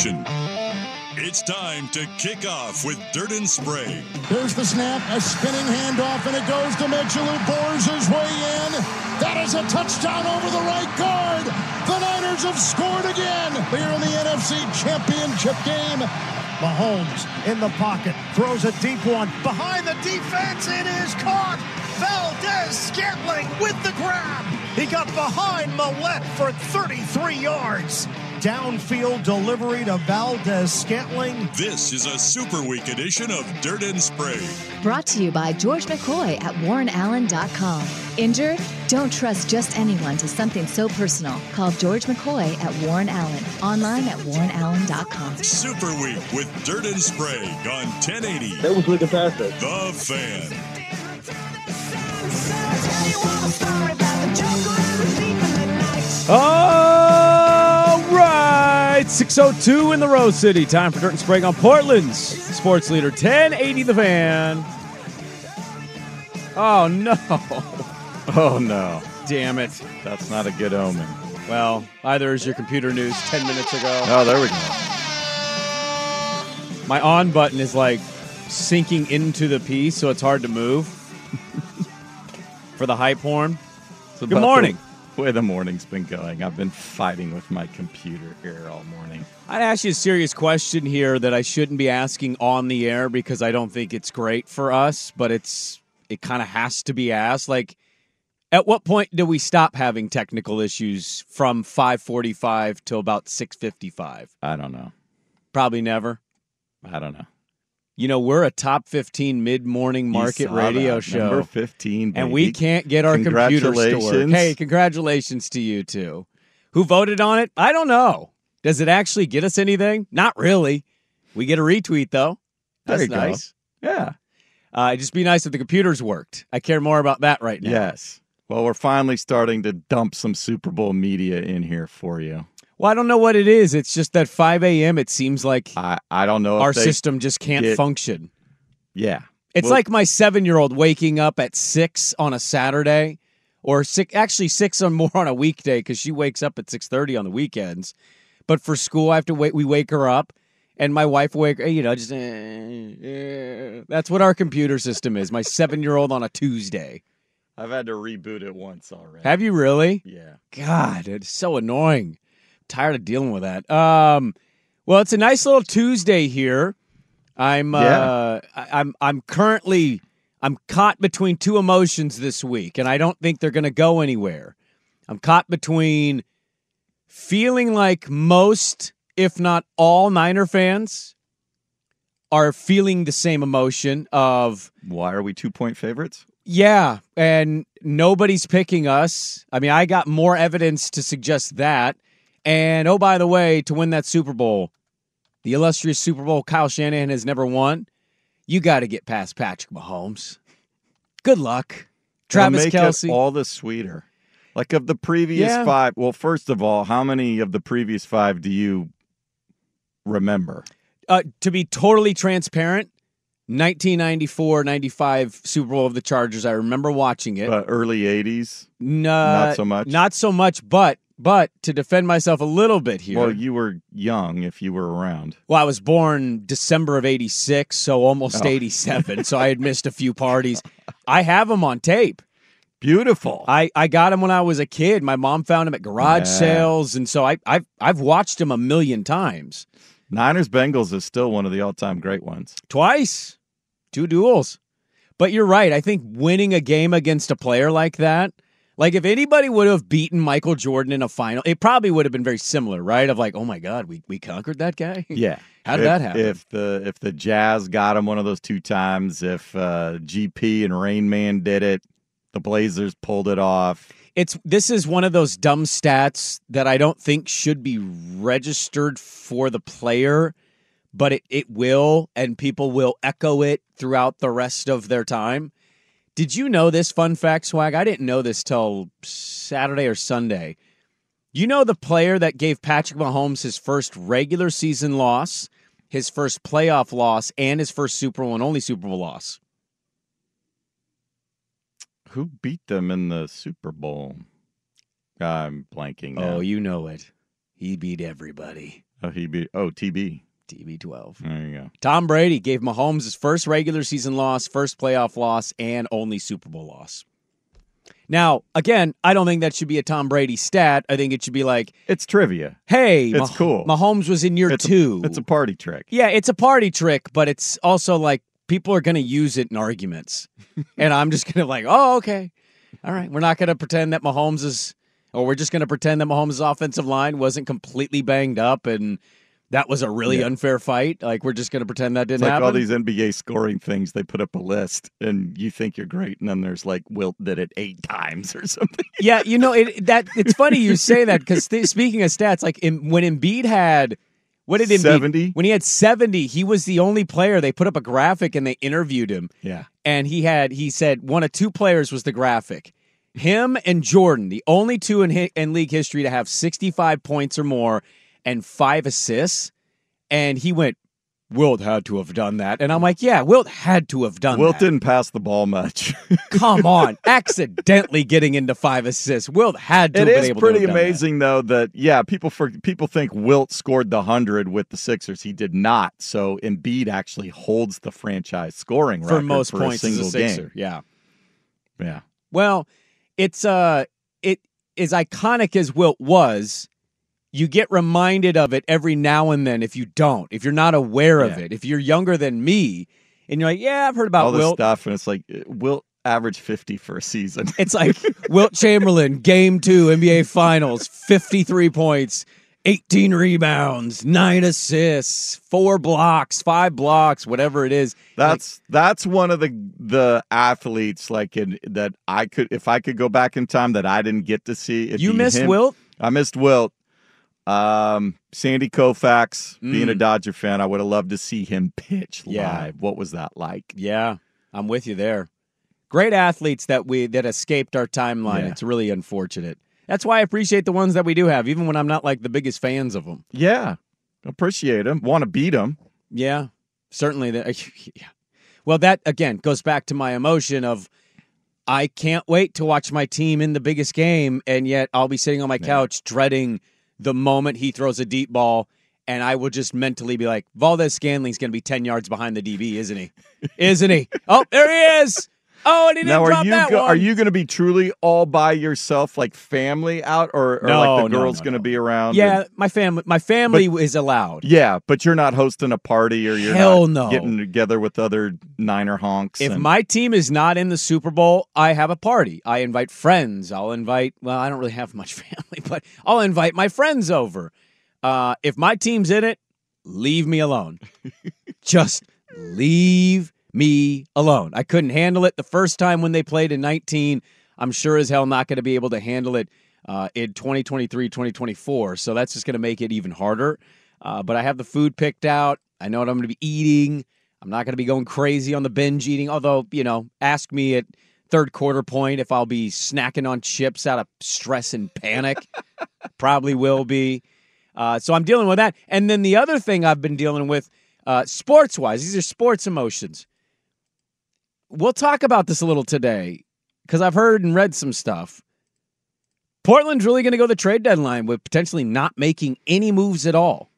It's time to kick off with Dirt and Sprague. Here's the snap, a spinning handoff, and it goes to Mitchell, who bores his way in. That is a touchdown over the right guard. The Niners have scored again here in the NFC Championship game. Mahomes in the pocket, throws a deep one behind the defense. It is caught. Valdes-Scantling with the grab. He got behind Millette for 33 yards. Downfield delivery to Valdes-Scantling. This is a Super Week edition of Dirt and Sprague. Brought to you by George McCoy at WarrenAllen.com. Injured? Don't trust just anyone to something so personal. Call George McCoy at Warren Allen. Online at WarrenAllen.com. Super Week with Dirt and Sprague on 1080. That was looking past us. The Fan. 602 in the Rose City. Time for Dirt and Sprague on Portland's sports leader, 1080 The Fan. Oh, no. Oh no, Damn it. that's not a good omen. Well, either is your computer news 10 minutes ago. Oh, there we go. My on button is like sinking into the piece, so it's hard to move. for the hype horn. Good morning. The way the morning's been going, I've been fighting with my computer here all morning. I'd ask you a serious question here that I shouldn't be asking on the air because I don't think it's great for us, but it's it kind of has to be asked. Like, at what point do we stop having technical issues from 5:45 till about 6:55? I don't know. Probably never. I don't know. You know, we're a top 15 mid-morning market radio that. show. number fifteen, and we can't get our computer to work. Hey, congratulations to you too. Who voted on it? I don't know. Does it actually get us anything? Not really. We get a retweet though. That's you go. nice. Yeah. Uh, it'd just be nice if the computers worked. I care more about that right now. Yes. Well, we're finally starting to dump some Super Bowl media in here for you. Well, I don't know what it is. It's just that 5 a.m. It seems like I, I don't know our system just can't get- function. Yeah. It's Well- like my seven-year-old waking up at six on a Saturday, or six, actually six or more on a weekday because she wakes up at six thirty on the weekends. But for school, I have to wait. We wake her up, and my wife wake. You know, just eh, eh. that's what our computer system is. My seven-year-old on a Tuesday. I've had to reboot it once already. Have you really? Yeah. God, it's so annoying. Tired of dealing with that. Um, well, it's a nice little Tuesday here. I'm uh, I- I'm I'm currently I'm caught between two emotions this week, and I don't think they're going to go anywhere. I'm caught between feeling like most, if not all, Niner fans are feeling the same emotion of Why are we two point favorites? yeah, and nobody's picking us. I mean, I got more evidence to suggest that. And oh, by the way, to win that Super Bowl, the illustrious Super Bowl Kyle Shanahan has never won. You got to get past Patrick Mahomes. Good luck, Travis make Kelce. it all the sweeter. Like of the previous Yeah. five. Well, first of all, how many of the previous five do you remember? uh, to be totally transparent, 1994 95 Super Bowl of the Chargers. I remember watching it. Uh, early '80s. no, not so much? Not so much, but. But to defend myself a little bit here, Well, you were young if you were around. Well, I was born December of 86, so almost Oh. 87. so I had missed a few parties. I have them on tape. Beautiful. I, I got them when I was a kid. My mom found them at garage Yeah. sales. And so I, I've, I've watched them a million times. Niners Bengals is still one of the all-time great ones. Twice, two duels. But you're right. I think winning a game against a player like that, like if anybody would have beaten Michael Jordan in a final, it probably would have been very similar, right? Of like, oh my God, we, we conquered that guy. Yeah. How did If- that happen? If the if the Jazz got him one of those two times, if uh, GP and Rain Man did it, the Blazers pulled it off. it's this is one of those dumb stats that I don't think should be registered for the player but it, it will, and people will echo it throughout the rest of their time. Did you know this fun fact, Swag? I didn't know this till Saturday or Sunday. You know the player that gave Patrick Mahomes his first regular season loss, his first playoff loss, and his first Super Bowl and only Super Bowl loss? Who beat them in the Super Bowl? I'm blanking. Oh, now. Oh, you know it. He beat everybody. Oh, he beat. Oh, TB. TB12. There you go. Tom Brady gave Mahomes his first regular season loss, first playoff loss, and only Super Bowl loss. Now, again, I don't think that should be a Tom Brady stat. I think it should be like, It's trivia. hey, It's Mah- cool. Mahomes was in year It's two. A, it's a party trick. yeah, it's a party trick, but it's also like people are going to use it in arguments. and I'm just going to like, oh, okay. All right. We're not going to pretend that Mahomes is, or we're just going to pretend that Mahomes' offensive line wasn't completely banged up and that was a really Yeah. unfair fight. Like, we're just going to pretend that didn't like happen. all these NBA scoring things. They put up a list, and you think you're great, and then there's like Wilt did it eight times or something. Yeah, you know it. That it's funny you say that because th- speaking of stats, like in, when Embiid had what did Embiid 70? when he had seventy, he was the only player. They put up a graphic and they interviewed him, Yeah. and he had he said one of two players was the graphic, him and Jordan, the only two in hi- in league history to have sixty five points or more and five assists, and he went. Wilt had to have done that, and I'm like, yeah, Wilt had to have done that. Wilt that. didn't pass the ball much. Come on, accidentally getting into five assists. Wilt had to It have been able pretty to have done that. amazing, though, that yeah, people for people think Wilt scored the hundred with the Sixers. He did not. So Embiid actually holds the franchise scoring record for most for points a single a game. Yeah. Yeah, Well, it's uh it as iconic as Wilt was, you get reminded of it every now and then if you don't. If you're not aware of Yeah. it. If you're younger than me and you're like, "Yeah, I've heard about all this stuff, and it's like uh, Wilt average fifty for a season. It's like Wilt Chamberlain, game 2 NBA Finals, 53 points, 18 rebounds, 9 assists, 4 blocks, 5 blocks, whatever it is. That's that's one of the the athletes like in, that I could if I could go back in time that I didn't get to see. You missed him. Wilt? I missed Wilt. Um, Sandy Koufax, being a Mm. Dodger fan, I would have loved to see him pitch Yeah. live. What was that like? Yeah, I'm with you there. Great athletes that we that escaped our timeline. Yeah. It's really unfortunate. That's why I appreciate the ones that we do have, even when I'm not like the biggest fans of them. Yeah, appreciate them. Want to beat them? Yeah, certainly. The, yeah. Well, that again goes back to my emotion of I can't wait to watch my team in the biggest game, and yet I'll be sitting on my couch dreading the moment he throws a deep ball, and I will just mentally be like, Valdes-Scantling's going to be ten yards behind the DB, isn't he? isn't he? Oh, there he is. Oh, and he didn't Now, are drop you that go, one. are you going to be truly all by yourself, like family out, or, or No, like the no, girls no, going to no. be around? Yeah, and- my family. My family is allowed. yeah, but you're not hosting a party, or you're Hell not no. getting together with other Niner honks. If and- my team is not in the Super Bowl, I have a party. I invite friends. I'll invite, well, I don't really have much family, but I'll invite my friends over. Uh, if my team's in it, leave me alone. Just leave me alone. I couldn't handle it the first time when they played in 19. I'm sure as hell not going to be able to handle it uh, in 2023, 2024. So that's just going to make it even harder. Uh, but I have the food picked out. I know what I'm going to be eating. I'm not going to be going crazy on the binge eating. Although, you know, ask me at third quarter point if I'll be snacking on chips out of stress and panic. Probably will be. Uh, so I'm dealing with that. And then the other thing I've been dealing with, uh, sports wise, these are sports emotions. We'll talk about this a little today because I've heard and read some stuff. Portland's really going to go the trade deadline with potentially not making any moves at all.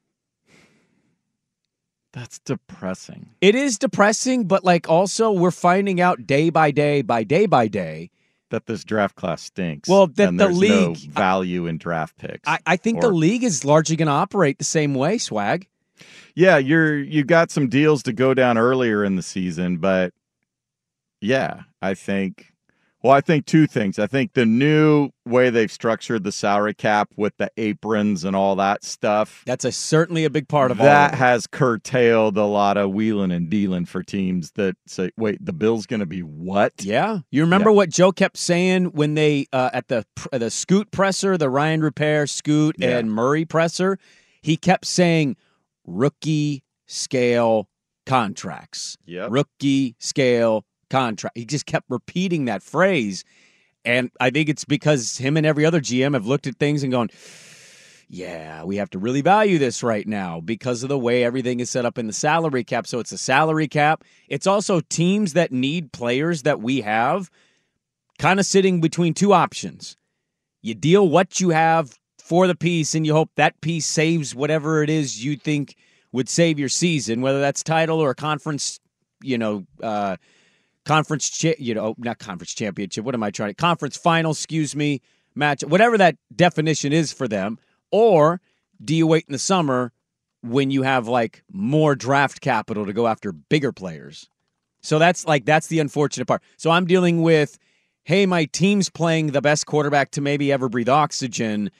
that's depressing. It is depressing, but like also we're finding out day by day by day by day. That this draft class stinks. Well, that and the there's no league- value in draft picks. I, I think the league is largely going to operate the same way. Swag. Yeah, you're you got some deals to go down earlier in the season, but yeah, I think well, I think two things. I think the new way they've structured the salary cap with the aprons and all that stuff That's a certainly a big part of all that. Of has curtailed a lot of wheeling and dealing for teams that say, "Wait, the bill's going to be what?" Yeah, you remember Yeah. what Joe kept saying when they uh, at the the Scoot presser, the Rayan Rupert Scoot Yeah. and Murray presser. He kept saying rookie scale contracts. Yep. Rookie scale contract. He just kept repeating that phrase. And I think it's because him and every other GM have looked at things and gone, yeah, we have to really value this right now because of the way everything is set up in the salary cap. So it's a salary cap. It's also teams that need players that we have kind of sitting between two options. You deal what you have for the piece and you hope that piece saves whatever it is you think would save your season, whether that's title or a conference, you know, uh, conference, cha- you know, not conference championship. What am I trying to? Conference final, excuse me, match, whatever that definition is for them. Or do you wait in the summer when you have like more draft capital to go after bigger players? So that's like that's the unfortunate part. So I'm dealing with, hey, my team's playing the best quarterback to maybe ever breathe oxygen.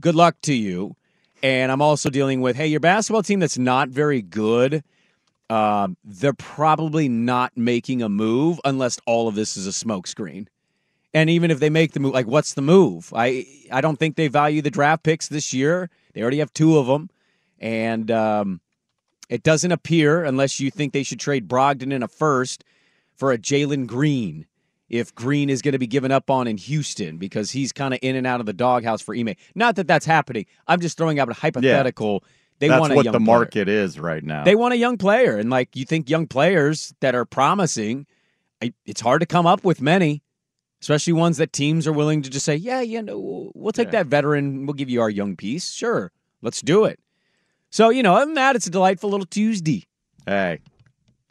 Good luck to you. And I'm also dealing with, hey, your basketball team that's not very good. Um, they're probably not making a move unless all of this is a smokescreen. And even if they make the move, like what's the move? I I don't think they value the draft picks this year. They already have two of them, and um, it doesn't appear unless you think they should trade Brogdon in a first for a Jalen Green. If Green is going to be given up on in Houston because he's kind of in and out of the doghouse for Ime. Not that that's happening. I'm just throwing out a hypothetical. They That's want a what the player. market is right now. They want a young player, and like you think young players that are promising, it's hard to come up with many, especially ones that teams are willing to just say, "Yeah, you know, we'll take Yeah. that veteran. We'll give you our young piece. Sure, let's do it." So you know, other than that, it's a delightful little Tuesday. Hey,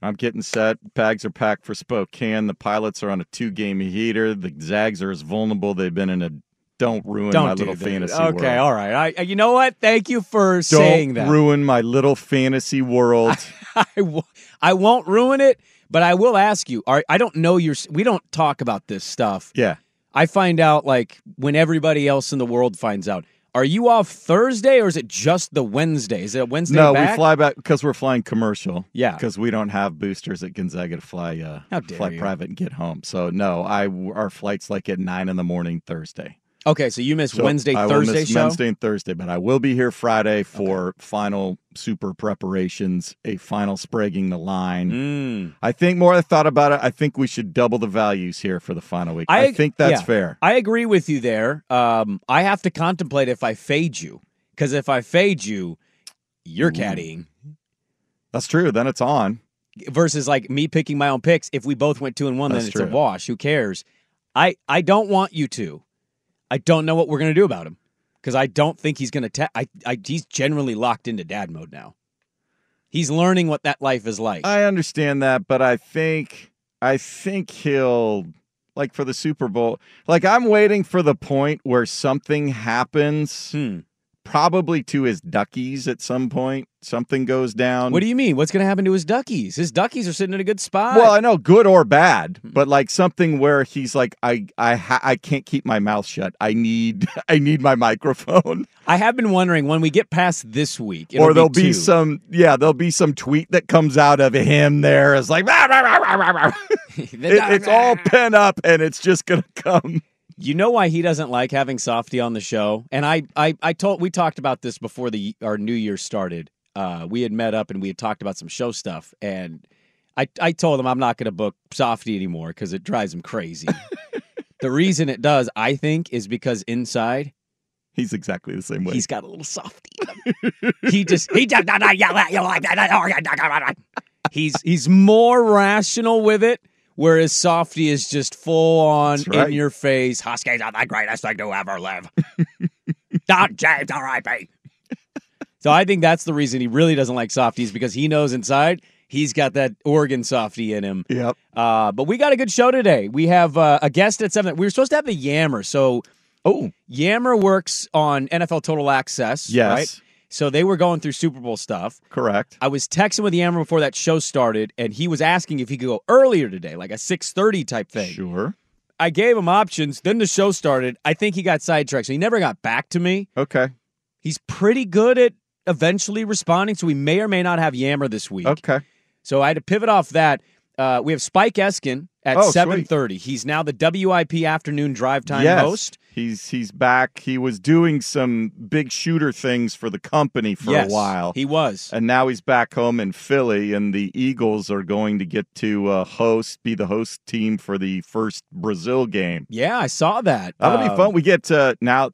I'm getting set. Bags are packed for Spokane. The pilots are on a two game heater. The Zags are as vulnerable. They've been in a don't ruin Don't my do little that. fantasy Okay, world. Okay, all right. I, you know what? Thank you for Don't saying that. ruin my little fantasy world. I, w- I won't ruin it, but I will ask you. Are, I don't know your. We don't talk about this stuff. yeah. I find out like when everybody else in the world finds out. Are you off Thursday or is it just the Wednesday? Is it Wednesday No, back? we fly back because we're flying commercial. Yeah. because we don't have boosters at Gonzaga to fly uh fly you. private and get home. So no, I our flight's like at nine in the morning Thursday. Okay, so you missed So Wednesday, I will Thursday miss show. Wednesday and Thursday, but I will be here Friday for final super preparations, a final spragging the line. Mm. I think more I thought about it, I think we should double the values here for the final week. I, think that's yeah. fair. I agree with you there. Um, I have to contemplate if I fade you because if I fade you, you're caddying. That's true. Then it's on. versus like me picking my own picks. If we both went two and one, then That's it's a wash. Who cares? I I don't want you to. I don't know what we're gonna do about him because I don't think he's gonna. Ta- I, I he's generally locked into dad mode now. He's learning what that life is like. I understand that, but I think I think he'll like for the Super Bowl. Like I'm waiting for the point where something happens, Hmm. probably to his duckies at some point. Something goes down. What do you mean? What's going to happen to his duckies? His duckies are sitting in a good spot. Well, I know good or bad, but like something where he's like, I, I, ha- I can't keep my mouth shut. I need, I need my microphone. I have been wondering when we get past this week, or there'll be, two. some, yeah, there'll be some tweet that comes out of him there as like, "Rah, rah, rah, rah, rah, rah." It- it's all ah. pent up and it's just gonna come. You know why he doesn't like having Softy on the show? And I, I, I told we talked about this before the our New Year started. Uh, we had met up and we had talked about some show stuff, and I, I told him I'm not going to book Softy anymore because it drives him crazy. the reason it does, I think, is because inside He's exactly the same way. he's got a little Softy. He just he does not yell at you like that. He's he's more rational with it. Whereas Softy is just full on right. in your face. Huskies are the greatest thing to ever live. Not James, R.I.P. So I think that's the reason he really doesn't like softies because he knows inside he's got that Oregon softy in him. Yep. Uh, but we got a good show today. We have uh, a guest at seven. We were supposed to have the Yammer. So Oh, Yammer works on NFL Total Access. yes. Right? So they were going through Super Bowl stuff. Correct. I was texting with Yammer before that show started, and he was asking if he could go earlier today, like a six thirty type thing. Sure. I gave him options. Then the show started. I think he got sidetracked, so he never got back to me. Okay. He's pretty good at eventually responding, so we may or may not have Yammer this week. Okay. So I had to pivot off that. uh, we have Spike Eskin at Oh, seven thirty. He's now the WIP afternoon drive time yes, host. He's he's back. He was doing some big shooter things for the company for yes, a while. He was. and now he's back home in Philly, and the Eagles are going to get to uh, host, be the host team for the first Brazil game. Yeah, I saw that. That'll be Um, fun. We get uh, now.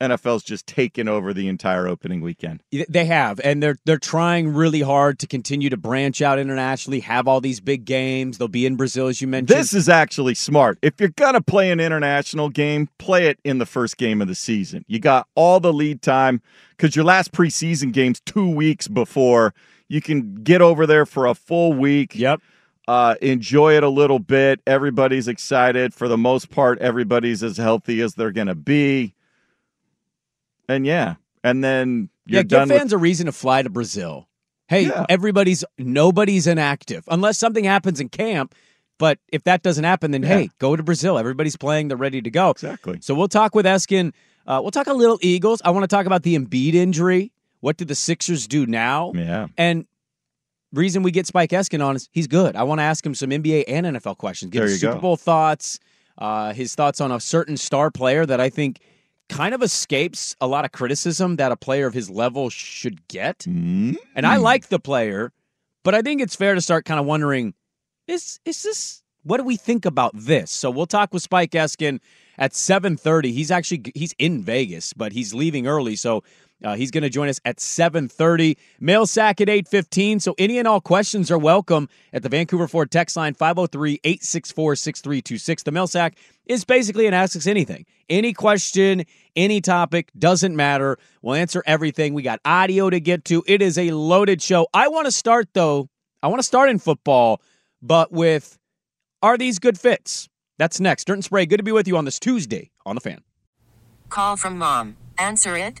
NFL's just taken over the entire opening weekend. They have, and they're they're trying really hard to continue to branch out internationally. Have all these big games. They'll be in Brazil, as you mentioned. This is actually smart. If you're going to play an international game, play it in the first game of the season. You got all the lead time because your last preseason game's two weeks before. You can get over there for a full week. Yep. Uh, enjoy it a little bit. Everybody's excited. For the most part, everybody's as healthy as they're going to be. And yeah, and then you're yeah, give done with fans a reason to fly to Brazil. Hey, Yeah. everybody's nobody's inactive unless something happens in camp. But if that doesn't happen, then Yeah. hey, go to Brazil. Everybody's playing; they're ready to go. Exactly. So we'll talk with Eskin. Uh, we'll talk a little Eagles. I want to talk about the Embiid injury. What did the Sixers do now? Yeah. And reason we get Spike Eskin on is he's good. I want to ask him some NBA and NFL questions. Get There you Super go. Bowl thoughts, uh, his thoughts on a certain star player that I think kind of escapes a lot of criticism that a player of his level should get. Mm. And I like the player, but I think it's fair to start kind of wondering is is this what do we think about this? So we'll talk with Spike Eskin at 7:30. He's actually he's in Vegas, but he's leaving early, so uh, he's going to join us at 7:30. Mail sack at 8:15. So any and all questions are welcome at the Vancouver Ford text line 503-864-6326. The mail sack is basically an ask us anything. Any question, any topic, doesn't matter. We'll answer everything. We got audio to get to. It is a loaded show. I want to start though. I want to start in football, but with are these good fits? That's next. Dirt and Sprague, good to be with you on this Tuesday on the fan. Call from mom. Answer it.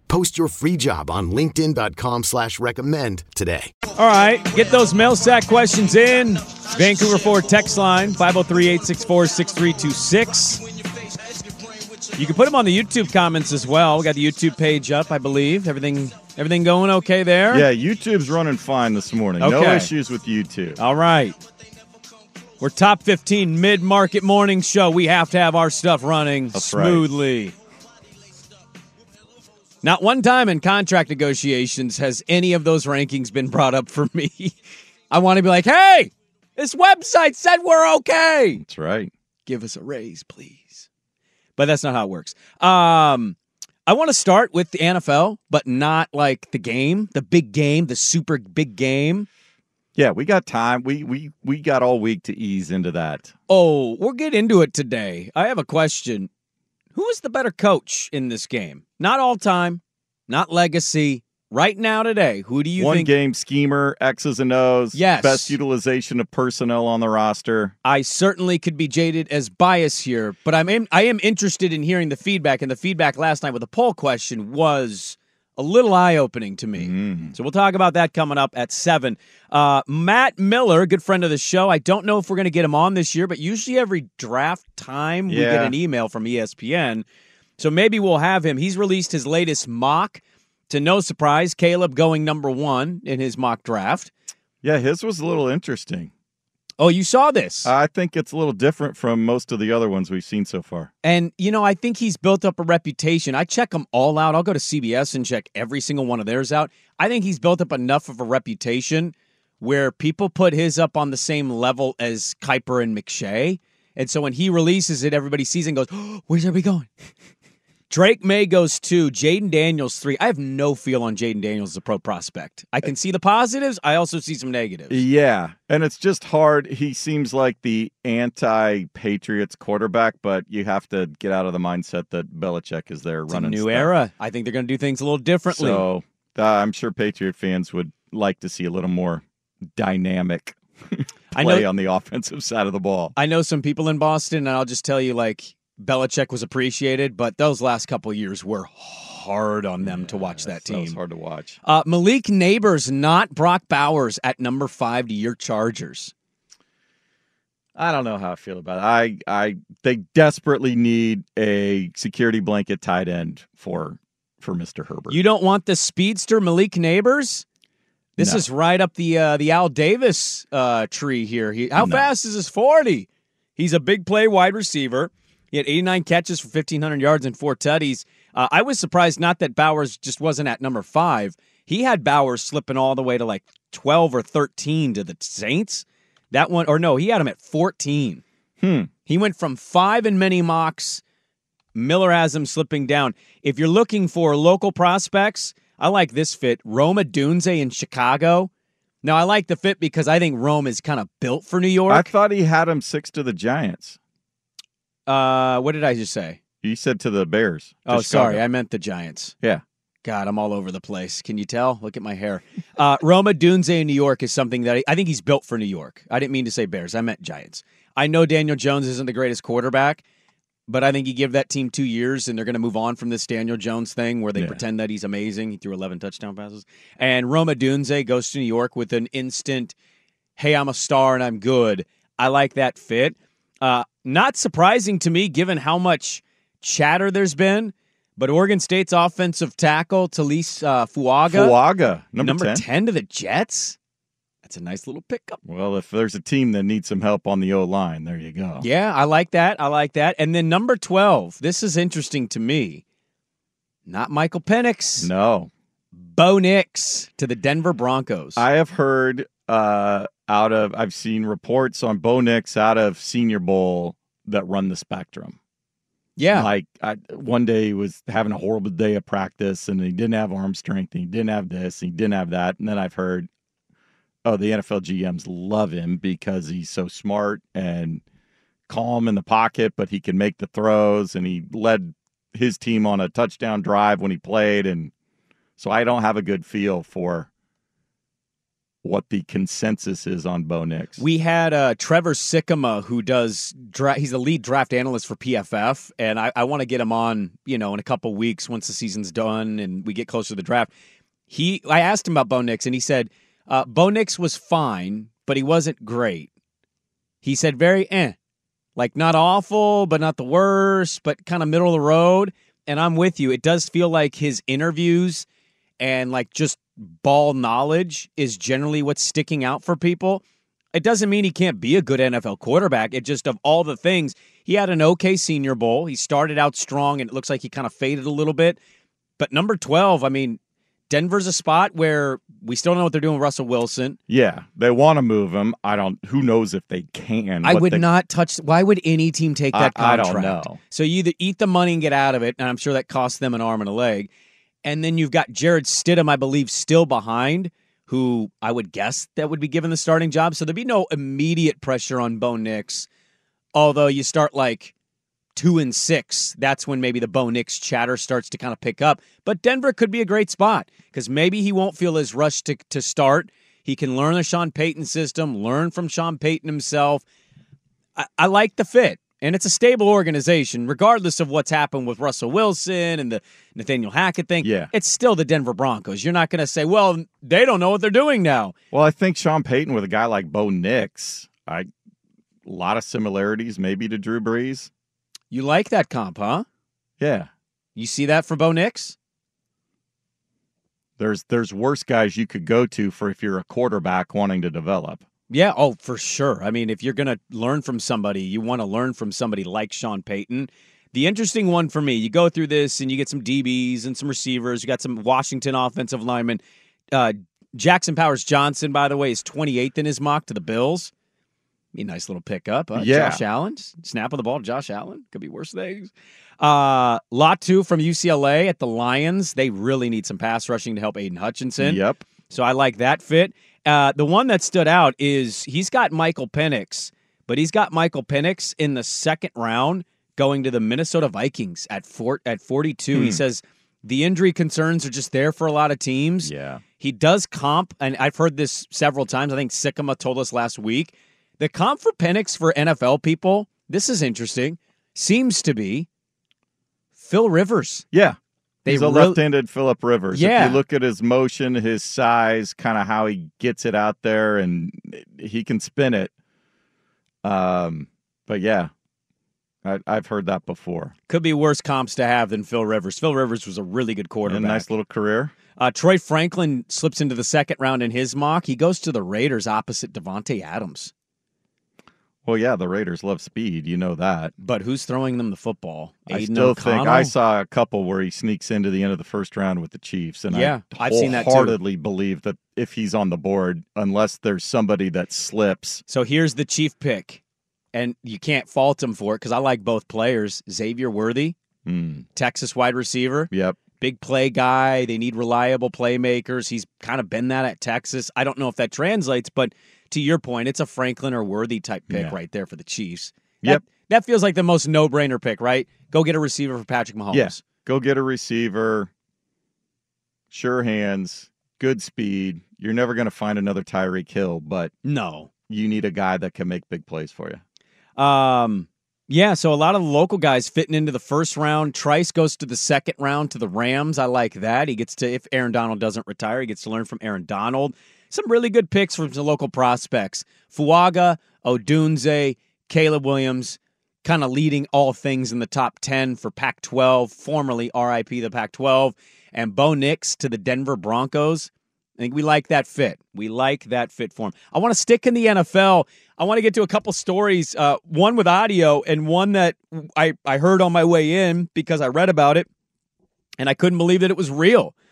Post your free job on linkedin.com slash recommend today. All right, get those mail sack questions in. Vancouver Ford text line 503 864 6326. You can put them on the YouTube comments as well. We got the YouTube page up, I believe. Everything everything going okay there? Yeah, YouTube's running fine this morning. No issues with YouTube. All right. We're top 15 mid market morning show. We have to have our stuff running That's right. Not one time in contract negotiations has any of those rankings been brought up for me. I want to be like, hey, this website said we're okay. That's right. Give us a raise, please. But that's not how it works. Um, I want to start with the NFL, but not like the game, the big game, the super big game. Yeah, we got time. We we we got all week to ease into that. Oh, we'll get into it today. I have a question. Who is the better coach in this game? Not all time, not legacy. Right now, today, who do you think? One think? game schemer, X's and O's. Yes. Best utilization of personnel on the roster. I certainly could be jaded as bias here, but I'm in, I am interested in hearing the feedback. And the feedback last night with the poll question was a little eye opening to me. Mm. So we'll talk about that coming up at seven. Uh, Matt Miller, good friend of the show. I don't know if we're going to get him on this year, but usually every draft time we Yeah. get an email from ESPN. So maybe we'll have him. He's released his latest mock. To no surprise, Caleb going number one in his mock draft. Yeah, his was a little interesting. Oh, you saw this? I think it's a little different from most of the other ones we've seen so far. And, you know, I think he's built up a reputation. I check them all out. I'll go to CBS and check every single one of theirs out. I think he's built up enough of a reputation where people put his up on the same level as Kiper and McShay. And so when he releases it, everybody sees and goes, oh, Where's everybody going? Drake Maye goes two. Jayden Daniels three. I have no feel on Jayden Daniels as a pro prospect. I can see the positives. I also see some negatives. Yeah, and it's just hard. He seems like the anti-Patriots quarterback, but you have to get out of the mindset that Belichick is there It's running a new stuff. era. I think they're going to do things a little differently. So uh, I'm sure Patriot fans would like to see a little more dynamic I play know- on the offensive side of the ball. I know some people in Boston, and I'll just tell you, like Belichick was appreciated, but those last couple years were hard on them to watch that That was team. hard to watch. Uh, Malik Nabers, not Brock Bowers, at number five to your Chargers. I don't know how I feel about it. I, I, they desperately need a security blanket tight end for, for Mr. Herbert. You don't want the speedster Malik Nabers? This No. is right up the uh, the Al Davis uh, tree here. He, how No. fast is his forty? He's a big play wide receiver. He had 89 catches for 1,500 yards and four tutties. Uh, I was surprised not that Bowers just wasn't at number five. He had Bowers slipping all the way to like 12 or 13 to the Saints. That one, or no, he had him at 14. Hmm. He went from five in many mocks. Miller has him slipping down. If you're looking for local prospects, I like this fit. Rome Odunze in Chicago. Now, I like the fit because I think Rome is kind of built for New York. I thought he had him six to the Giants. Uh, what did I just say? You said to the Bears. to Oh, Chicago. sorry, I meant the Giants. Yeah. God, I'm all over the place. Can you tell? Look at my hair. Uh, Rome Odunze in New York is something that I, I think he's built for New York. I didn't mean to say Bears. I meant Giants. I know Daniel Jones isn't the greatest quarterback, but I think you give that team two years and they're going to move on from this Daniel Jones thing where they Yeah. pretend that he's amazing. He threw 11 touchdown passes. And Rome Odunze goes to New York with an instant, hey, I'm a star and I'm good. I like that fit. Uh, not surprising to me given how much chatter there's been. But Oregon State's offensive tackle, Taliese uh, Fuaga, Fuaga, number, 10. 10 to the Jets. That's a nice little pickup. Well, if there's a team that needs some help on the O line, there you go. Yeah, I like that. I like that. And then number 12, this is interesting to me. Not Michael Penix, No. Bo Nix to the Denver Broncos. I have heard uh, out of, I've seen reports on Bo Nix out of Senior Bowl that run the spectrum. yeah. Like I, one day he was having a horrible day of practice and he didn't have arm strength and he didn't have this, and he didn't have that. And then I've heard, oh, the NFL GMs love him because he's so smart and calm in the pocket, but he can make the throws and he led his team on a touchdown drive when he played. And so I don't have a good feel for what the consensus is on Bo Nix. We had uh, Trevor Sikkema, who does dra- he's the lead draft analyst for PFF, and I, I want to get him on, you know, in a couple weeks once the season's done and we get closer to the draft. He, I asked him about Bo Nix, and he said uh, Bo Nix was fine, but he wasn't great. He said very eh, like not awful, but not the worst, but kind of middle of the road. And I'm with you. It does feel like his interviews and like just ball knowledge is generally what's sticking out for people. It doesn't mean he can't be a good NFL quarterback. It just of all the things, he had an okay senior bowl. He started out strong and it looks like he kind of faded a little bit. But number 12, I mean, Denver's a spot where we still don't know what they're doing with Russell Wilson. yeah, they want to move him. I don't. Who knows if they can? I would they- not touch. Why would any team take that I- I don't contract? know. So you either eat the money and get out of it, and I'm sure that costs them an arm and a leg. And then you've got Jarrett Stidham, I believe, still behind, who I would guess that would be given the starting job. So there'd be no immediate pressure on Bo Nix. Although you start like two and six, that's when maybe the Bo Nix chatter starts to kind of pick up. But Denver could be a great spot because maybe he won't feel as rushed to, to start. He can learn the Sean Payton system, learn from Sean Payton himself. I, I like the fit. And it's a stable organization, regardless of what's happened with Russell Wilson and the Nathaniel Hackett thing. Yeah. It's still the Denver Broncos. You're not going to say, well, they don't know what they're doing now. Well, I think Sean Payton with a guy like Bo Nix, I a lot of similarities maybe to Drew Brees. You like that comp, huh? Yeah. You see that for Bo Nix? There's there's worse guys you could go to for if you're a quarterback wanting to develop. Yeah, oh, for sure. I mean, if you're going to learn from somebody, you want to learn from somebody like Sean Payton. The interesting one for me, you go through this and you get some DBs and some receivers. You got some Washington offensive linemen. Uh, Jackson Powers Johnson, by the way, is 28th in his mock to the Bills. Be a nice little pickup. Uh, Yeah. Josh Allen, snap of the ball, to Josh Allen. Could be worse things. Uh, Latu from UCLA at the Lions. They really need some pass rushing to help Aidan Hutchinson. Yep. So I like that fit. Uh, the one that stood out is he's got Michael Penix, but he's got Michael Penix in the second round going to the Minnesota Vikings at four, at 42. He Hmm. says the injury concerns are just there for a lot of teams. Yeah. He does comp, and I've heard this several times. I think Sikkema told us last week. The comp for Penix for NFL people, this is interesting, seems to be Phil Rivers. Yeah. They He's a real- left-handed Philip Rivers. Yeah. If you look at his motion, his size, kind of how he gets it out there, and he can spin it. Um, but yeah, I, I've heard that before. Could be worse comps to have than Phil Rivers. Phil Rivers was a really good And quarterback. a nice little career. Uh, Troy Franklin slips into the second round in his mock. He goes to the Raiders opposite Davante Adams. Well, yeah, the Raiders love speed. You know that. But who's throwing them the football? I Aiden still think I saw a couple where he sneaks into the end of the first round with the Chiefs, and Yeah, I I've seen that wholeheartedly believe that if he's on the board, unless there's somebody that slips, So here's the chief pick, and you can't fault him for it because I like both players. Xavier Worthy, hmm, Texas wide receiver, yep, big play guy. They need reliable playmakers. He's kind of been that at Texas. I don't know if that translates, but to your point, it's a Franklin or Worthy type pick Yeah. right there for the Chiefs. Yep. That, that feels like the most no brainer pick, right? Go get a receiver for Patrick Mahomes. yeah. Go get a receiver, sure hands, good speed. You're never going to find another Tyreek Hill, but No. you need a guy that can make big plays for you. Um, yeah, so a lot of the local guys fitting into the first round. Trice goes to the second round to the Rams. I like that. He gets to, if Aaron Donald doesn't retire, he gets to learn from Aaron Donald. Some really good picks from some local prospects. Fuaga, Odunze, Caleb Williams, kind of leading all things in the top 10 for Pac 12, formerly RIP the Pac 12, and Bo Nix to the Denver Broncos. I think we like that fit. We like that fit for him. I want to stick in the NFL. I want to get to a couple stories, uh, one with audio and one that I, I heard on my way in because I read about it and I couldn't believe that it was real.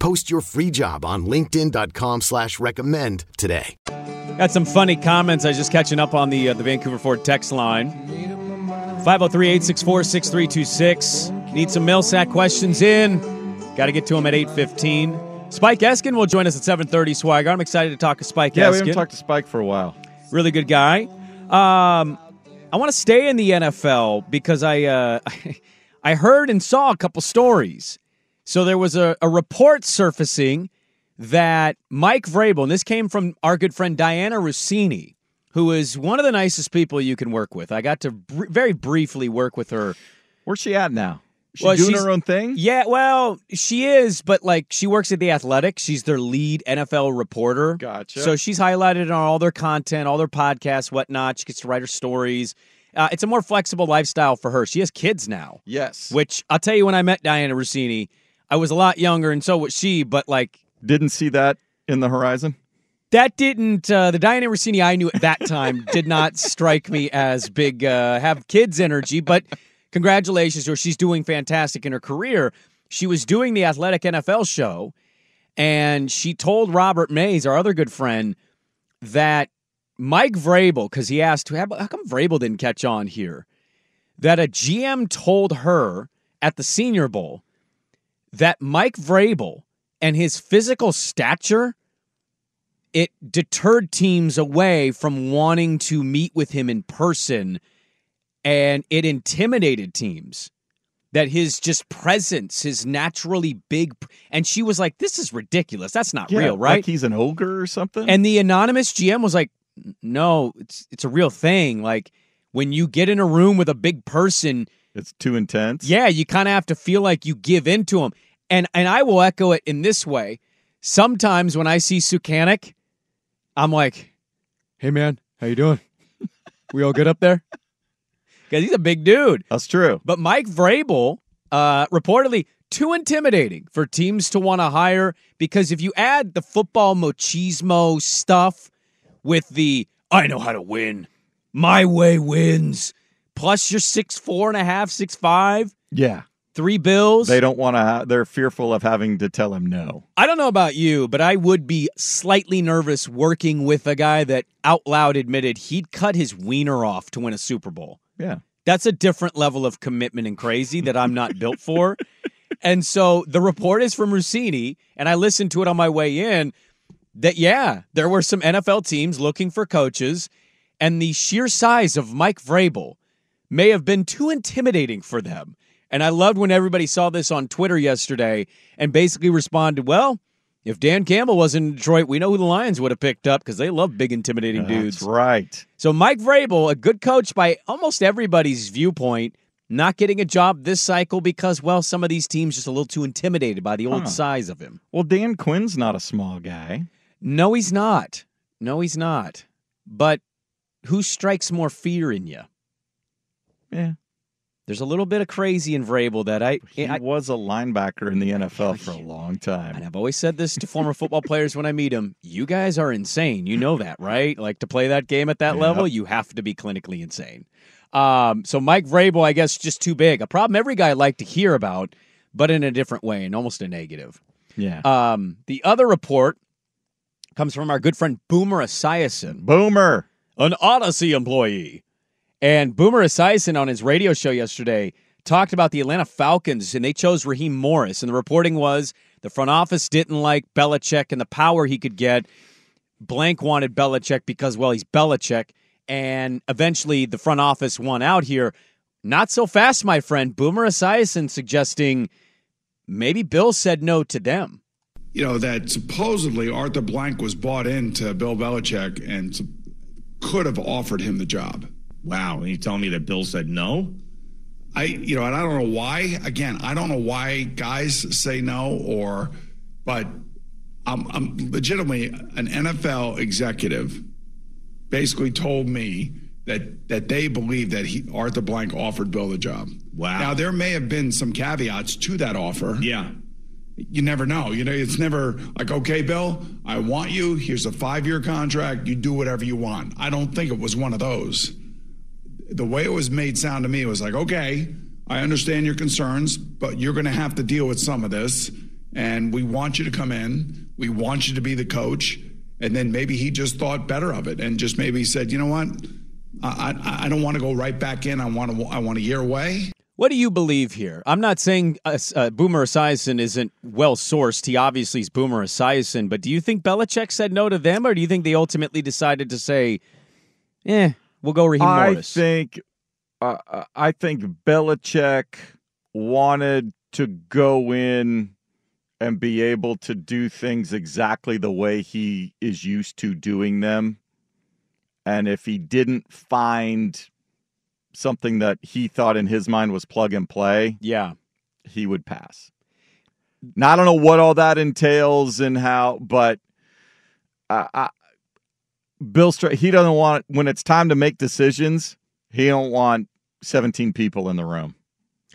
Post your free job on linkedin.com slash recommend today. Got some funny comments. I was just catching up on the uh, the Vancouver Ford text line. 503-864-6326. Need some Millsack questions in. Got to get to them at 8.15. Spike Eskin will join us at 7.30, Swagger. I'm excited to talk to Spike Yeah, Eskin. we haven't talked to Spike for a while. really good guy. Um, I want to stay in the NFL because I uh, I heard and saw a couple stories. So there was a, a report surfacing that Mike Vrabel, and this came from our good friend Dianna Russini, who is one of the nicest people you can work with. I got to br- very briefly work with her. Where's she at now? She Well, doing her own thing? Yeah, well, she is, but like she works at the Athletic. She's their lead NFL reporter. Gotcha. So she's highlighted on all their content, all their podcasts, whatnot. She gets to write her stories. Uh, it's a more flexible lifestyle for her. She has kids now, Yes. which I'll tell you, when I met Dianna Russini, I was a lot younger, and so was she. But like Didn't see that in the horizon? that didn't uh, the Dianna Russini I knew at that time did not strike me as big uh, have kids energy. But congratulations to her. She's doing fantastic in her career. She was doing the Athletic NFL show, and she told Robert Mays, our other good friend, that Mike Vrabel, because he asked, how how come Vrabel didn't catch on here? That a GM told her at the Senior Bowl that Mike Vrabel and his physical stature it deterred teams away from wanting to meet with him in person and it intimidated teams that his just presence, his naturally big, and she was like, "This is ridiculous. That's not Yeah, real, right?" Like he's an ogre or something. And the anonymous GM was like, "No, it's it's a real thing. Like when you get in a room with a big person, it's too intense. yeah, you kind of have to feel like you give into them." And and I will echo it in this way. Sometimes when I see Sukanik, I'm like, "Hey man, how you doing? we all good up there?" Because he's a big dude. That's true. But Mike Vrabel, uh, reportedly too intimidating for teams to want to hire because if you add the football machismo stuff with the I know how to win, my way wins, plus you're six four and a half, six five, Yeah. three bills. They don't want to. Ha- they're fearful of having to tell him no. I don't know about you, but I would be slightly nervous working with a guy that out loud admitted he'd cut his wiener off to win a Super Bowl. Yeah. That's a different level of commitment and crazy that I'm not built for. And so the report is from Russini, and I listened to it on my way in that, yeah, there were some NFL teams looking for coaches, and the sheer size of Mike Vrabel may have been too intimidating for them. And I loved when everybody saw this on Twitter yesterday and basically responded, well, if Dan Campbell wasn't in Detroit, we know who the Lions would have picked up because they love big, intimidating dudes. That's right. So Mike Vrabel, a good coach by almost everybody's viewpoint, not getting a job this cycle because, well, some of these teams just a little too intimidated by the old Huh. size of him. Well, Dan Quinn's not a small guy. No, he's not. No, he's not. But who strikes more fear in you? Yeah. There's a little bit of crazy in Vrabel that I, He I was a linebacker in the NFL for a long time. and I've always said this to former football players when I meet them. You guys are insane. You know that, right? Like to play that game at that Yep. level, you have to be clinically insane. Um, so Mike Vrabel, I guess, just too big. A problem every guy like to hear about, but in a different way and almost a negative. Yeah. Um, the other report comes from our good friend Boomer Esiason, Boomer. an Audacy employee. And Boomer Esiason on his radio show yesterday talked about the Atlanta Falcons, and they chose Raheem Morris. And the reporting was the front office didn't like Belichick and the power he could get. Blank wanted Belichick because, well, he's Belichick. And eventually the front office won out here. Not so fast, my friend. Boomer Esiason suggesting maybe Bill said no to them. you know, that supposedly Arthur Blank was bought into Bill Belichick and could have offered him the job. Wow. And you telling me that Bill said no? I, you know, and I don't know why. Again, I don't know why guys say no, or, but I'm, I'm legitimately an NFL executive. Basically, told me that that they believe that he Arthur Blank offered Bill the job. Wow. Now there may have been some caveats to that offer. Yeah. you never know. You know, it's never like, okay, Bill, I want you. Here's a five year contract. You do whatever you want. I don't think it was one of those. The way it was made sound to me was like, okay, I understand your concerns, but you're going to have to deal with some of this. And we want you to come in. We want you to be the coach. And then maybe he just thought better of it and just maybe said, you know what? I, I, I don't want to go right back in. I want to, I want a year away. What do you believe here? I'm not saying uh, uh, Boomer Esiason isn't well sourced. He obviously is Boomer Esiason, but do you think Belichick said no to them, or do you think they ultimately decided to say, "Eh, we'll go Raheem I Morris"? think, uh, uh, I think Belichick wanted to go in and be able to do things exactly the way he is used to doing them. And if he didn't find something that he thought in his mind was plug and play, yeah, he would pass. Now I don't know what all that entails and how, but I, I, Bill Stra- he doesn't want when it's time to make decisions. He don't want seventeen people in the room.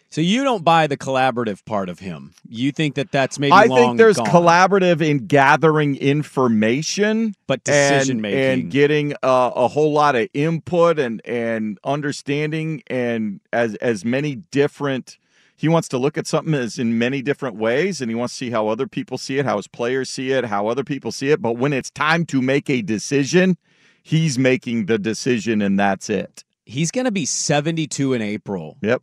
so you don't buy the collaborative part of him. You think that that's maybe I think there's gone. collaborative in gathering information, But and- decision making. and getting a, a whole lot of input and and understanding, and as as many different. He wants to look at something as in many different ways, and he wants to see how other people see it, how his players see it, how other people see it. But when it's time to make a decision, he's making the decision, and that's it. He's going to be 72 in April. Yep.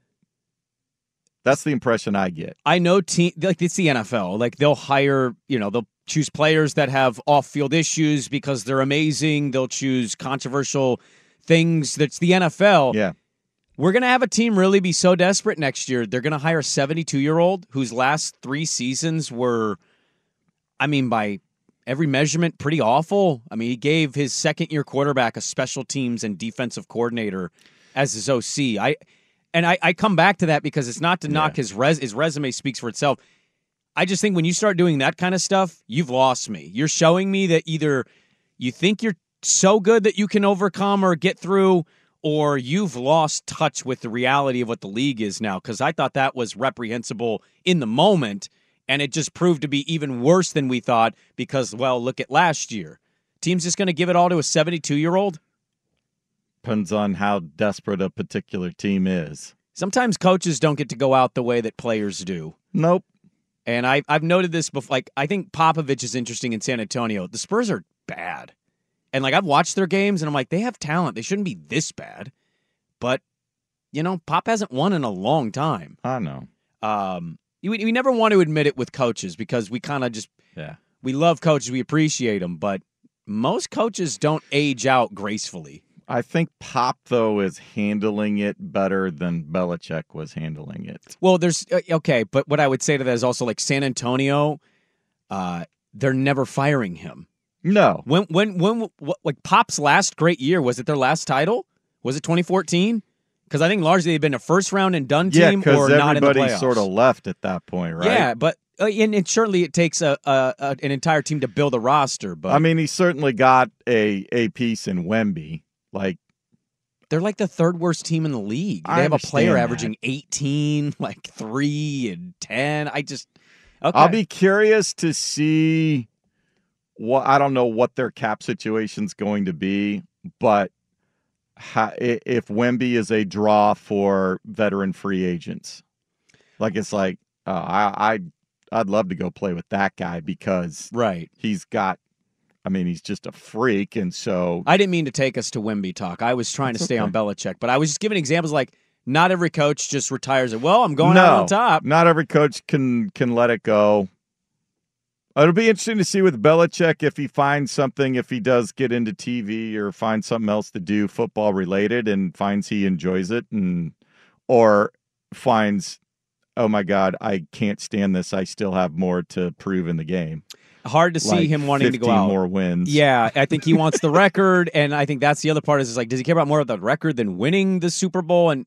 That's the impression I get. I know team like it's the NFL. Like they'll hire, you know, they'll choose players that have off-field issues because they're amazing. They'll choose controversial things. That's the NFL. Yeah. We're going to have a team really be so desperate next year. They're going to hire a 72 year old whose last three seasons were, I mean, by every measurement, pretty awful. I mean, he gave his second year quarterback a special teams and defensive coordinator as his OC. I and I, I come back to that because it's not to knock his res his resume speaks for itself. I just think when you start doing that kind of stuff, you've lost me. You're showing me that either you think you're so good that you can overcome or get through, or you've lost touch with the reality of what the league is now. Because I thought that was reprehensible in the moment, and it just proved to be even worse than we thought. Because well, look at last year. Team's just going to give it all to a 72 year old. Depends on how desperate a particular team is. Sometimes coaches don't get to go out the way that players do. Nope. And I, I've noted this before. Like, I think Popovich is interesting in San Antonio. The Spurs are bad. And, like, I've watched their games and I'm like, they have talent. They shouldn't be this bad. But, you know, Pop hasn't won in a long time. I know. Um, we, we never want to admit it with coaches because we kind of just, Yeah. we love coaches, we appreciate them. But most coaches don't age out gracefully. I think Pop though is handling it better than Belichick was handling it. Well, there's uh, okay, but what I would say to that is also like San Antonio, uh, they're never firing him. No. When when when what, like Pop's last great year was it their last title? Was it 2014? Because I think largely they've been a first round and done Yeah, team or not in the everybody playoffs. sort of left at that point, right? Yeah, but uh, and, and certainly it takes a, a, a an entire team to build a roster. But I mean, he certainly got a a piece in Wemby. Like they're like the third worst team in the league. They I have a player that. averaging 18, like three and 10. I just okay. I'll be curious to see what I don't know what their cap situation's going to be, but i- if Wemby is a draw for veteran free agents, like it's like uh, I I I'd love to go play with that guy because right he's got. I mean, he's just a freak, and so I didn't mean to take us to Wemby talk. I was trying to stay on okay. Belichick, but I was just giving examples like not every coach just retires it. Well, I'm going no, out on top. Not every coach can can let it go. It'll be interesting to see with Belichick if he finds something, if he does get into TV or finds something else to do football related and finds he enjoys it and or finds, oh my God, I can't stand this. I still have more to prove in the game. Hard to see Like him wanting to go 15 out. more wins. Yeah, I think he wants the record, and I think that's the other part. Is, is like, does he care about more of the record than winning the Super Bowl? And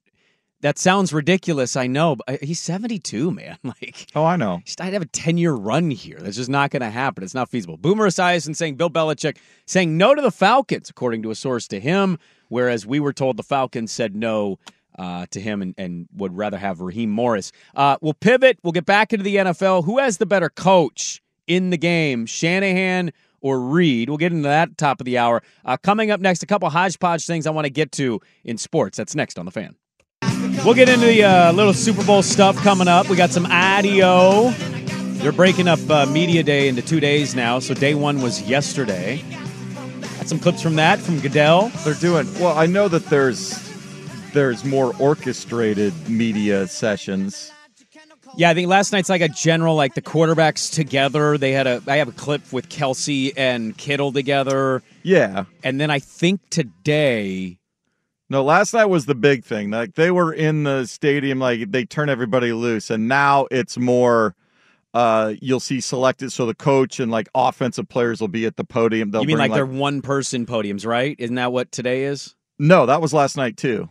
that sounds ridiculous, I know, but uh, he's 72, man. Like, oh, I know. I'd have a 10 year run here. That's just not going to happen. It's not feasible. Boomer Esiason saying Bill Belichick saying no to the Falcons, according to a source to him, whereas we were told the Falcons said no uh, to him and, and would rather have Raheem Morris. Uh, we'll pivot. We'll get back into the NFL. Who has the better coach in the game, Shanahan or Reid? We'll get into that top of the hour. Uh, coming up next, a couple hodgepodge things I want to get to in sports. That's next on the fan. We'll get into the uh, little Super Bowl stuff coming up. We got some audio. They're breaking up uh, Media Day into two days now, so day one was yesterday. Got some clips from that from Goodell. They're doing well. I know that there's there's more orchestrated media sessions. Yeah, I think last night's like a general, like the quarterbacks together. They had a. I have a clip with Kelce and Kittle together. Yeah, and then I think today. No, last night was the big thing. Like they were in the stadium, like they turn everybody loose, and now it's more. Uh, you'll see selected, so the coach and like offensive players will be at the podium. They'll you mean bring, like, they're one person podiums, right? Isn't that what today is? No, that was last night too.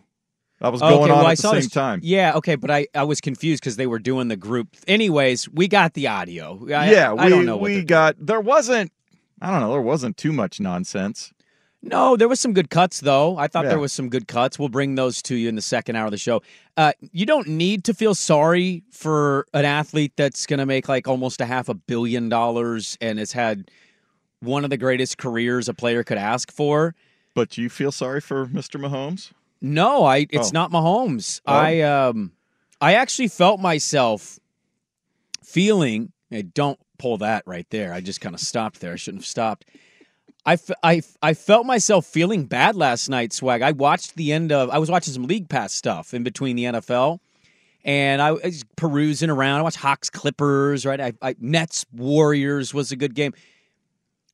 That was Okay, going well, on I the same this- time. Yeah, okay, but I, I was confused because they were doing the group. Anyways, we got the audio. I, yeah, we I don't know what we got. There wasn't. I don't know. There wasn't too much nonsense. No, there was some good cuts though. I thought Yeah. there was some good cuts. We'll bring those to you in the second hour of the show. Uh, you don't need to feel sorry for an athlete that's going to make like almost a half a billion dollars and has had one of the greatest careers a player could ask for. But do you feel sorry for Mr. Mahomes? No, I it's Oh. not Mahomes. Oh. I um I actually felt myself feeling hey, don't pull that right there. I just kind of stopped there. I shouldn't have stopped. I, f- I, f- I felt myself feeling bad last night, Swag. I watched the end of, I was watching some League Pass stuff in between the NFL, and I was perusing around. I watched Hawks Clippers, right? I, I, Nets Warriors was a good game.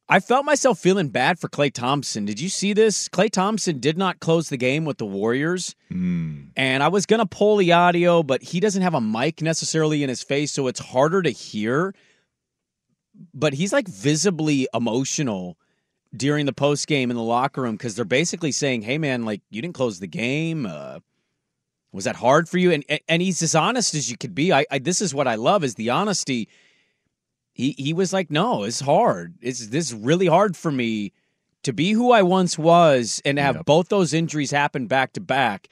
I felt myself feeling bad for Klay Thompson. Did you see this? Klay Thompson did not close the game with the Warriors. Hmm. And I was going to pull the audio, but he doesn't have a mic necessarily in his face, so it's harder to hear. But he's like visibly emotional during the post game in the locker room because they're basically saying, "Hey, man, like you didn't close the game. Uh, was that hard for you?" And and he's as honest as you could be. I, I this is what I love is the honesty. He he was like, "No, it's hard. It's this is really hard for me to be who I once was and have Yep. both those injuries happen back to back."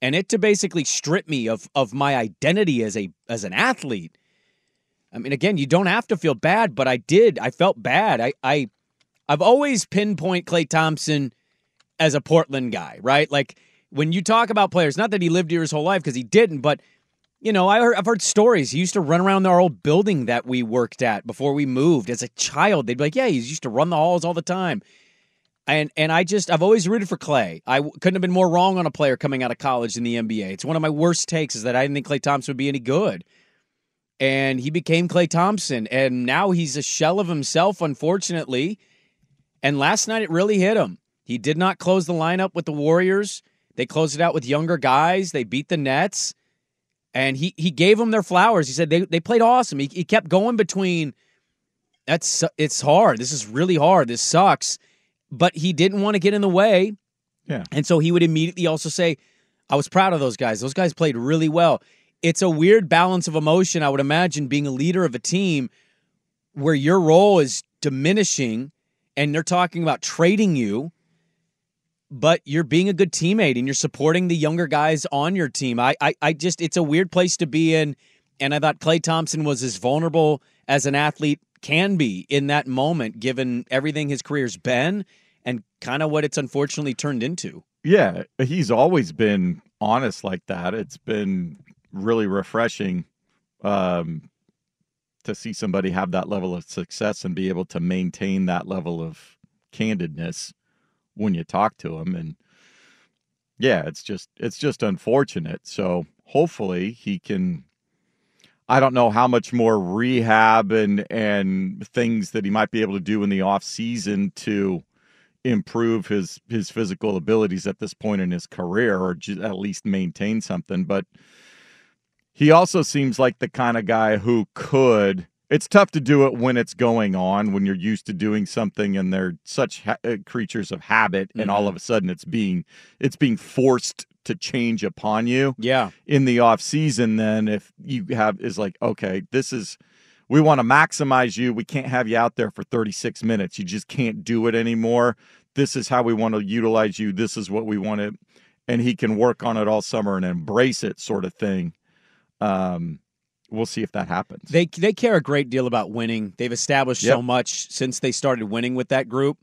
And it to basically strip me of of my identity as a as an athlete. I mean, again, you don't have to feel bad, but I did. I felt bad. I, I, I've always pinpoint Klay Thompson as a Portland guy, right? Like when you talk about players, not that he lived here his whole life because he didn't, but you know, I heard, I've heard stories. He used to run around our old building that we worked at before we moved as a child. They'd be like, "Yeah, he used to run the halls all the time." And and I just I've always rooted for Klay. I couldn't have been more wrong on a player coming out of college in the NBA. It's one of my worst takes is that I didn't think Klay Thompson would be any good and he became Klay Thompson, and now he's a shell of himself, unfortunately. And last night it really hit him. He did not close the lineup with the Warriors. They closed it out with younger guys. They beat the Nets, and he he gave them their flowers. He said they they played awesome. He, he kept going between. That's it's hard. This is really hard. This sucks, but he didn't want to get in the way. Yeah. And so he would immediately also say, I was proud of those guys. Those guys played really well. It's a weird balance of emotion, I would imagine, being a leader of a team where your role is diminishing and they're talking about trading you, but you're being a good teammate and you're supporting the younger guys on your team. I, I, I just, it's a weird place to be in. And I thought Klay Thompson was as vulnerable as an athlete can be in that moment, given everything his career's been and kind of what it's unfortunately turned into. Yeah, he's always been honest like that. It's been really refreshing um, to see somebody have that level of success and be able to maintain that level of candidness when you talk to him. And yeah, it's just it's just unfortunate. So hopefully he can. I don't know how much more rehab and and things that he might be able to do in the off season to improve his his physical abilities at this point in his career or at least maintain something but he also seems like the kind of guy who could it's tough to do it when it's going on when you're used to doing something and they're such ha- uh, creatures of habit and all Mhm. of a sudden it's being it's being forced to change upon you. Yeah. in the off season then if you have is like okay this is we want to maximize you. We can't have you out there for 36 minutes. You just can't do it anymore. This is how we want to utilize you. This is what we want to and he can work on it all summer and embrace it sort of thing um we'll see if that happens They they care a great deal about winning. They've established so much since they started winning with that group.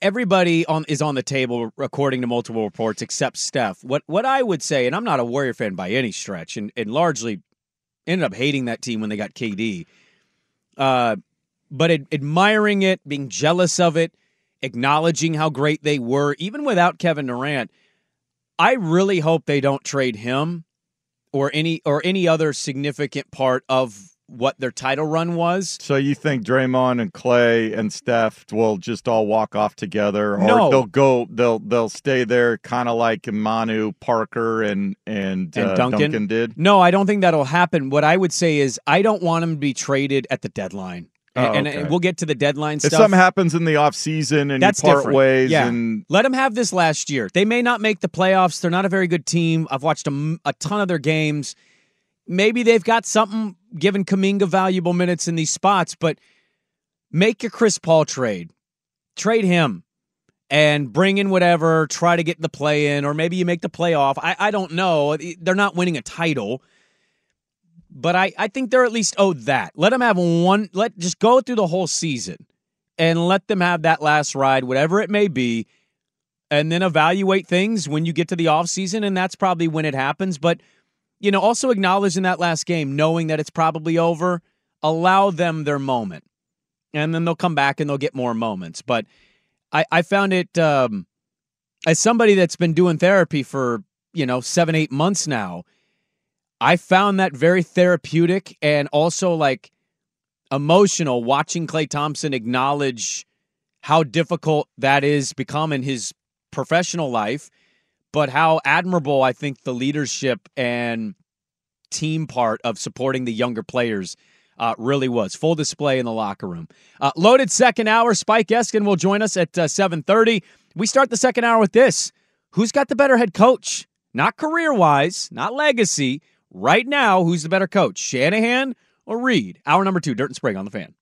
Everybody on is on the table according to multiple reports except Steph. What what I would say, and I'm not a Warrior fan by any stretch, and, and largely ended up hating that team when they got KD. Uh, but ad- admiring it, being jealous of it, acknowledging how great they were, even without Kevin Durant. I really hope they don't trade him or any or any other significant part of what their title run was. so you think Draymond and Klay and Steph will just all walk off together, or No. they'll go, they'll they'll stay there, kind of like Manu Parker and and, And uh, Duncan? did. No, I don't think that'll happen. What I would say is I don't want them to be traded at the deadline. And, Oh, and- okay. and we'll get to the deadline stuff. If something happens in the off season and That's you part different. ways, yeah. and Let them have this last year. They may not make the playoffs. They're not a very good team. I've watched a ton of their games. Maybe they've got something giving Kuminga valuable minutes in these spots, but make your Chris Paul trade. Trade him and bring in whatever, try to get the play in, or maybe you make the playoff. I, I don't know. They're not winning a title. But I, I think they're at least owed that. Let them have one let just go through the whole season and let them have that last ride, whatever it may be, and then evaluate things when you get to the off season, and that's probably when it happens. But, you know, also acknowledge in that last game, knowing that it's probably over, allow them their moment. And then they'll come back and they'll get more moments. But I, I found it um, as somebody that's been doing therapy for, you know, seven, eight months now, I found that very therapeutic and also like emotional watching Klay Thompson acknowledge how difficult that is become in his professional life, but how admirable I think the leadership and team part of supporting the younger players uh, really was. Full display in the locker room. Uh, loaded second hour. Spike Eskin will join us at uh, 7.30. We start the second hour with this. Who's got the better head coach? Not career-wise, not legacy. Right now, who's the better coach, Shanahan or Reid? Hour number two, Dirt and Sprague on the fan.